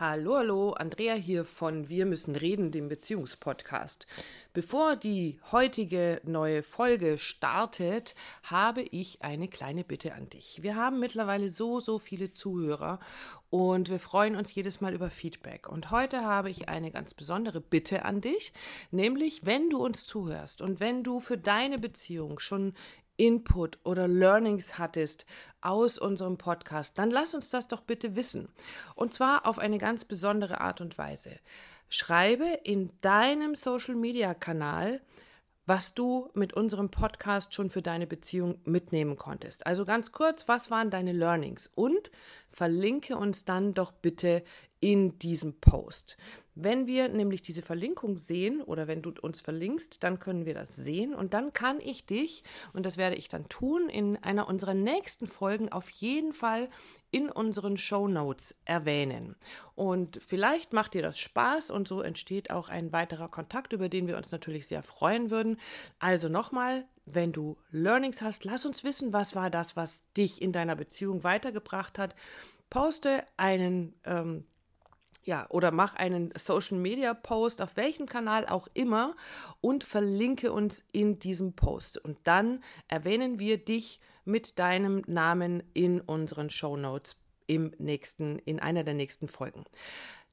Hallo, hallo, Andrea hier von Wir müssen reden, dem Beziehungspodcast. Bevor die heutige neue Folge startet, habe ich eine kleine Bitte an dich. Wir haben mittlerweile so, so viele Zuhörer und wir freuen uns jedes Mal über Feedback. Und heute habe ich eine ganz besondere Bitte an dich, nämlich wenn du uns zuhörst und wenn du für deine Beziehung schon Input oder Learnings hattest aus unserem Podcast, dann lass uns das doch bitte wissen. Und zwar auf eine ganz besondere Art und Weise. Schreibe in deinem Social-Media-Kanal, was du mit unserem Podcast schon für deine Beziehung mitnehmen konntest. Also ganz kurz, was waren deine Learnings? Und verlinke uns dann doch bitte in diesem Post. Wenn wir nämlich diese Verlinkung sehen oder wenn du uns verlinkst, dann können wir das sehen und dann kann ich dich, und das werde ich dann tun, in einer unserer nächsten Folgen auf jeden Fall in unseren Show Notes erwähnen. Und vielleicht macht dir das Spaß und so entsteht auch ein weiterer Kontakt, über den wir uns natürlich sehr freuen würden. Also nochmal, wenn du Learnings hast, lass uns wissen, was war das, was dich in deiner Beziehung weitergebracht hat. Poste einen ähm, ja, oder mach einen Social Media Post auf welchem Kanal auch immer und verlinke uns in diesem Post. Und dann erwähnen wir dich mit deinem Namen in unseren Show Notes im nächsten, in einer der nächsten Folgen.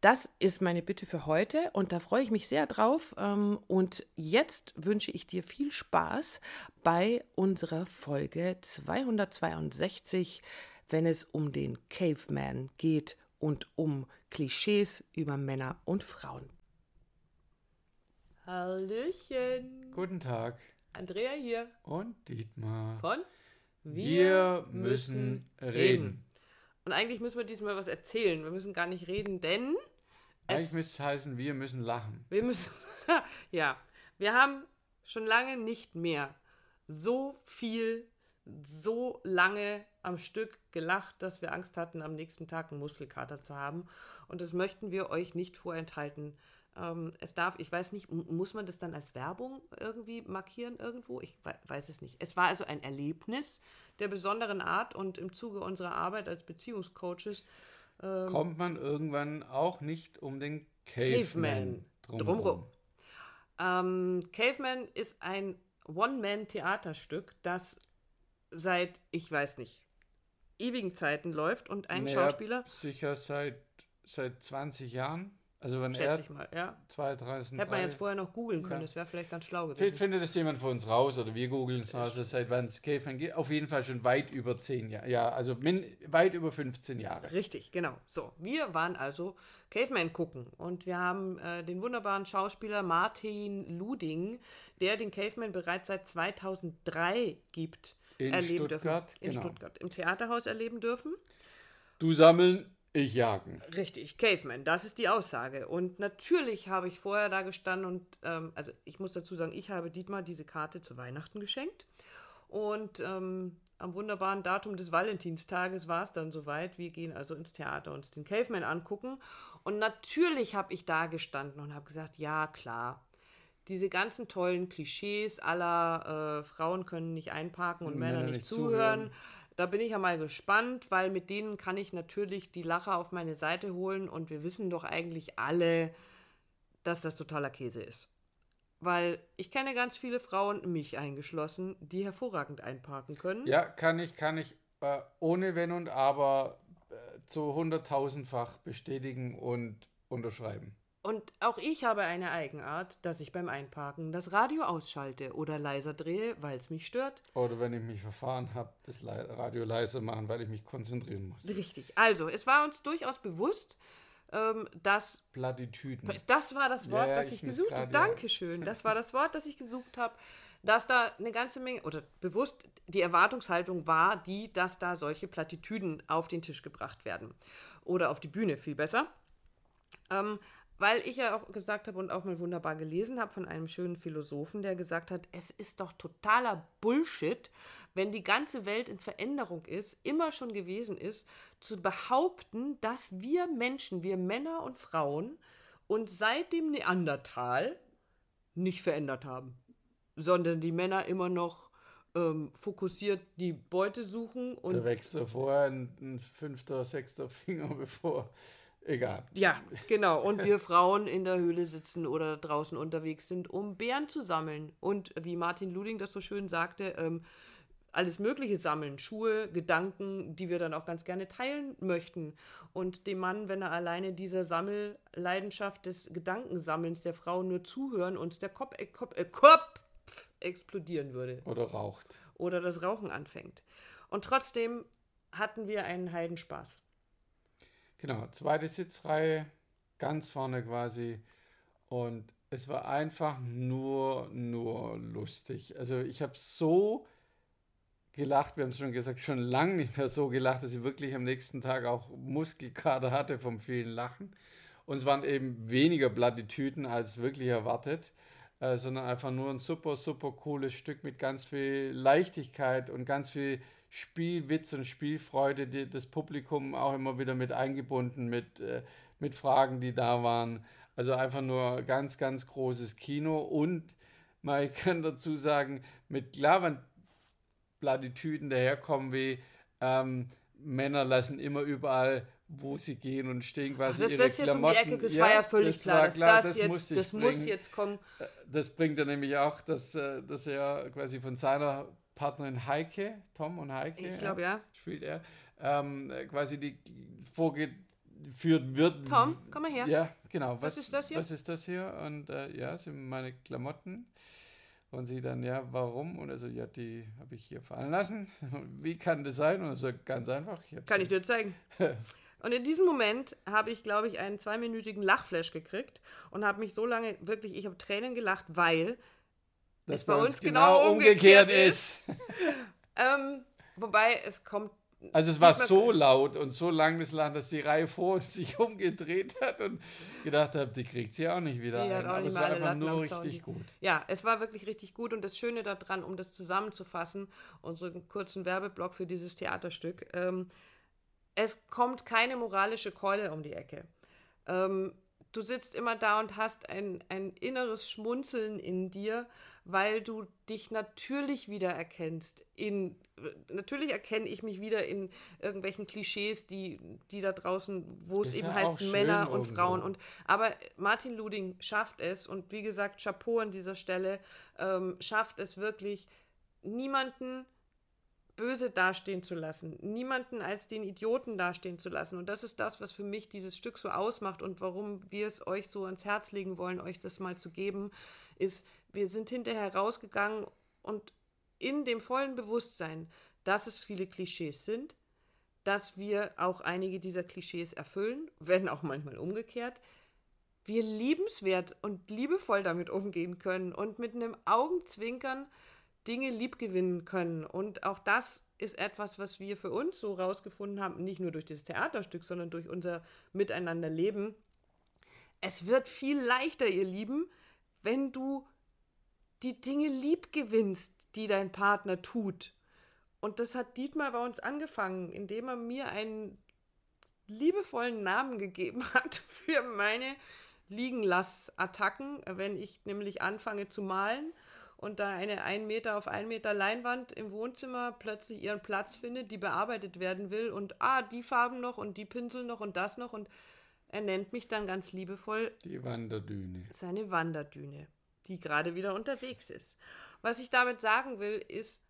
Das ist meine Bitte für heute und da freue ich mich sehr drauf. Ähm, und jetzt wünsche ich dir viel Spaß bei unserer Folge 262, wenn es um den Caveman geht und um Klischees über Männer und Frauen. Hallöchen. Guten Tag. Andrea hier. Und Dietmar. Von Wir, wir müssen reden. reden. Und eigentlich müssen wir diesmal was erzählen. Wir müssen gar nicht reden, denn. Eigentlich müsste es heißen, wir müssen lachen. Wir müssen. ja. Wir haben schon lange nicht mehr so viel, so lange am Stück gelacht, dass wir Angst hatten, am nächsten Tag einen Muskelkater zu haben. Und das möchten wir euch nicht vorenthalten. Ähm, es darf, ich weiß nicht, muss man das dann als Werbung irgendwie markieren irgendwo? Ich weiß es nicht. Es war also ein Erlebnis der besonderen Art und im Zuge unserer Arbeit als Beziehungscoaches ähm, kommt man irgendwann auch nicht um den Caveman, Caveman drumherum. Ähm, Caveman ist ein One-Man-Theaterstück, das seit, ich weiß nicht, ewigen Zeiten läuft und ein naja, Schauspieler. Sicher seit, seit 20 Jahren. Also wenn Schätze er ich mal, ja. 2003. Hätte man jetzt vorher noch googeln können, ja. das wäre vielleicht ganz schlau gewesen. Findet das jemand von uns raus oder wir googeln es also seit wann es Caveman geht? Auf jeden Fall schon weit über 10 Jahre. Ja, also min, weit über 15 Jahre. Richtig, genau. So, wir waren also Caveman gucken und wir haben äh, den wunderbaren Schauspieler Martin Luding, der den Caveman bereits seit 2003 gibt in erleben Stuttgart, dürfen. In genau. Stuttgart, im Theaterhaus erleben dürfen. Du sammeln, ich jagen. Richtig, Caveman, das ist die Aussage. Und natürlich habe ich vorher da gestanden und, ähm, also ich muss dazu sagen, ich habe Dietmar diese Karte zu Weihnachten geschenkt. Und ähm, am wunderbaren Datum des Valentinstages war es dann soweit. Wir gehen also ins Theater uns den Caveman angucken. Und natürlich habe ich da gestanden und habe gesagt, ja klar, diese ganzen tollen Klischees aller äh, Frauen können nicht einparken und, Männer, Männer, nicht, zuhören. zuhören. Da bin ich ja mal gespannt, weil mit denen kann ich natürlich die Lacher auf meine Seite holen und wir wissen doch eigentlich alle, dass das totaler Käse ist. Weil ich kenne ganz viele Frauen, mich eingeschlossen, die hervorragend einparken können. Ja, kann ich, kann ich äh, ohne Wenn und Aber äh, zu hunderttausendfach bestätigen und unterschreiben. Und auch ich habe eine Eigenart, dass ich beim Einparken das Radio ausschalte oder leiser drehe, weil es mich stört. Oder wenn ich mich verfahren habe, das Radio leiser machen, weil ich mich konzentrieren muss. Richtig. Also, es war uns durchaus bewusst, ähm, dass. Plattitüden. Das war das Wort, ja, was ich, ich gesucht habe. Dankeschön. Das war das Wort, das ich gesucht habe. Dass da eine ganze Menge, oder bewusst, die Erwartungshaltung war die, dass da solche Plattitüden auf den Tisch gebracht werden. Oder auf die Bühne, viel besser. Ähm, weil ich ja auch gesagt habe und auch mal wunderbar gelesen habe von einem schönen Philosophen, der gesagt hat, es ist doch totaler Bullshit, wenn die ganze Welt in Veränderung ist, immer schon gewesen ist, zu behaupten, dass wir Menschen, wir Männer und Frauen, uns seit dem Neandertal nicht verändert haben, sondern die Männer immer noch ähm, fokussiert die Beute suchen und. Da wächst ja vorher ein, ein fünfter, sechster Finger, bevor egal. Ja, genau. Und wir Frauen in der Höhle sitzen oder draußen unterwegs sind, um Bären zu sammeln. Und wie Martin Luding das so schön sagte, ähm, alles Mögliche sammeln, Schuhe, Gedanken, die wir dann auch ganz gerne teilen möchten. Und dem Mann, wenn er alleine dieser Sammelleidenschaft des Gedankensammelns der Frau nur zuhören, uns der Kopf, äh, Kopf, äh, Kopf explodieren würde. Oder raucht. Oder das Rauchen anfängt. Und trotzdem hatten wir einen Heidenspaß. Genau, zweite Sitzreihe, ganz vorne quasi. Und es war einfach nur, nur lustig. Also ich habe so gelacht, wir haben es schon gesagt, schon lange nicht mehr so gelacht, dass ich wirklich am nächsten Tag auch Muskelkater hatte vom vielen Lachen. Und es waren eben weniger Plattitüden als wirklich erwartet, äh, sondern einfach nur ein super, super cooles Stück mit ganz viel Leichtigkeit und ganz viel Spielwitz und Spielfreude, die, das Publikum auch immer wieder mit eingebunden, mit, äh, mit Fragen, die da waren. Also einfach nur ganz, ganz großes Kino und man kann dazu sagen, mit klar, wenn Plattitüden daherkommen wie ähm, Männer lassen immer überall, wo sie gehen und stehen quasi Ach, das ihre ist jetzt um die Ecke, das war ja völlig das klar, dass klar, das, das, jetzt, das muss jetzt kommen. Äh, Das bringt er nämlich auch, dass, äh, dass er quasi von seiner Partnerin Heike, Tom und Heike, Ich glaube, ja. spielt er, ähm, äh, quasi die vorgeführt wird. Tom, komm mal her. Ja, genau. Was ist das hier? Was ist das hier? Und äh, ja, sind meine Klamotten. Und sie dann, ja, warum? Und also, ja, die habe ich hier fallen lassen. Wie kann das sein? Und er sagt, ganz einfach. Ich Kann ich dir zeigen. Und in diesem Moment habe ich, glaube ich, einen zweiminütigen Lachflash gekriegt und habe mich so lange wirklich, ich habe Tränen gelacht, weil dass es bei uns genau umgekehrt ist. ähm, wobei es kommt. Also es war so laut und so lang Lachen, dass die Reihe vor uns sich umgedreht hat und gedacht hat, die kriegt sie auch nicht wieder Die hat ein. auch Aber nicht es war einfach Latten nur richtig gut. Ja, es war wirklich richtig gut und das Schöne daran, um das zusammenzufassen, unseren kurzen Werbeblock für dieses Theaterstück, ähm, es kommt keine moralische Keule um die Ecke. Ähm, du sitzt immer da und hast ein, ein inneres Schmunzeln in dir, weil du dich natürlich wiedererkennst. In, natürlich erkenne ich mich wieder in irgendwelchen Klischees, die, die da draußen, wo es eben ja heißt Männer und irgendwo. Frauen. Und, aber Martin Luding schafft es und wie gesagt, Chapeau an dieser Stelle, ähm, schafft es wirklich, niemanden böse dastehen zu lassen, niemanden als den Idioten dastehen zu lassen. Und das ist das, was für mich dieses Stück so ausmacht und warum wir es euch so ans Herz legen wollen, euch das mal zu geben, ist, wir sind hinterher rausgegangen und in dem vollen Bewusstsein, dass es viele Klischees sind, dass wir auch einige dieser Klischees erfüllen, werden auch manchmal umgekehrt, wir liebenswert und liebevoll damit umgehen können und mit einem Augenzwinkern Dinge liebgewinnen können. Und auch das ist etwas, was wir für uns so rausgefunden haben, nicht nur durch das Theaterstück, sondern durch unser Miteinanderleben. Es wird viel leichter, ihr Lieben, wenn du die Dinge lieb gewinnst, die dein Partner tut. Und das hat Dietmar bei uns angefangen, indem er mir einen liebevollen Namen gegeben hat für meine Liegenlassattacken, wenn ich nämlich anfange zu malen und da eine 1 Meter auf 1 Meter Leinwand im Wohnzimmer plötzlich ihren Platz findet, die bearbeitet werden will und ah, die Farben noch und die Pinsel noch und das noch und er nennt mich dann ganz liebevoll Die Wanderdüne. seine Wanderdüne, die gerade wieder unterwegs ist. Was ich damit sagen will, ist,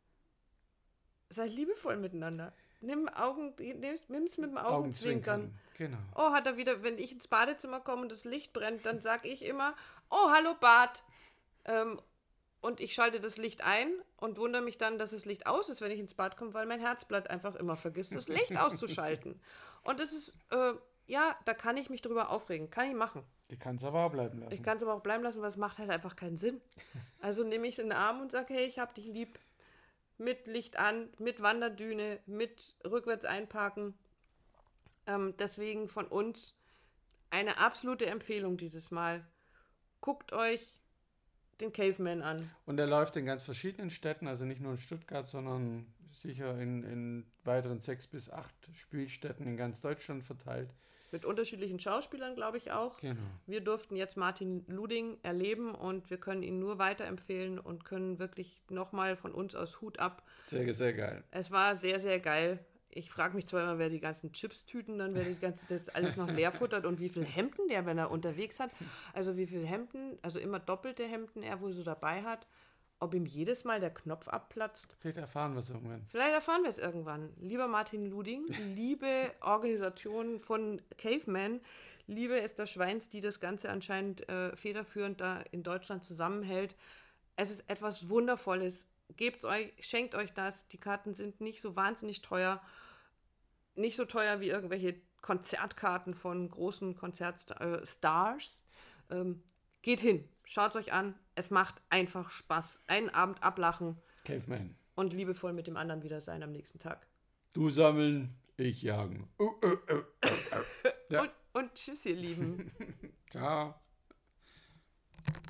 seid liebevoll miteinander. Nimm Augen, nimm es mit dem Augenzwinkern. Genau. Oh, hat er wieder, wenn ich ins Badezimmer komme und das Licht brennt, dann sag ich immer, oh, hallo Bad. Ähm, und ich schalte das Licht ein und wundere mich dann, dass das Licht aus ist, wenn ich ins Bad komme, weil mein Herzblatt einfach immer vergisst, das Licht auszuschalten. Und das ist, äh, ja, da kann ich mich drüber aufregen. Kann ich machen. Ich kann es aber auch bleiben lassen. Ich kann es aber auch bleiben lassen, weil es macht halt einfach keinen Sinn. Also nehme ich es in den Arm und sage, hey, ich hab dich lieb. Mit Licht an, mit Wanderdüne, mit rückwärts einparken. Ähm, deswegen von uns eine absolute Empfehlung dieses Mal. Guckt euch den Caveman an. Und er läuft in ganz verschiedenen Städten, also nicht nur in Stuttgart, sondern sicher in, in weiteren sechs bis acht Spielstätten in ganz Deutschland verteilt. Mit unterschiedlichen Schauspielern, glaube ich auch. Genau. Wir durften jetzt Martin Luding erleben und wir können ihn nur weiterempfehlen und können wirklich nochmal von uns aus Hut ab Sehr, sehr geil. Es war sehr, sehr geil. Ich frage mich zwar immer, wer die ganzen Chips-Tüten dann, wer die ganze, das alles noch leer futtert und wie viel Hemden der, wenn er unterwegs hat. Also wie viel Hemden, also immer doppelte Hemden er wohl so dabei hat. Ob ihm jedes Mal der Knopf abplatzt. Vielleicht erfahren wir es irgendwann. Vielleicht erfahren wir es irgendwann. Lieber Martin Luding, liebe Organisation von Caveman, liebe Esther Schweins, die das Ganze anscheinend äh, federführend da in Deutschland zusammenhält. Es ist etwas Wundervolles. Gebt euch, schenkt euch das. Die Karten sind nicht so wahnsinnig teuer. Nicht so teuer wie irgendwelche Konzertkarten von großen Konzertstars. Ähm, geht hin, schaut es euch an. Es macht einfach Spaß. Einen Abend ablachen Caveman. und liebevoll mit dem anderen wieder sein am nächsten Tag. Du sammeln, ich jagen. Uh, uh, uh, uh, uh. Ja. Und, und tschüss, ihr Lieben. Ciao.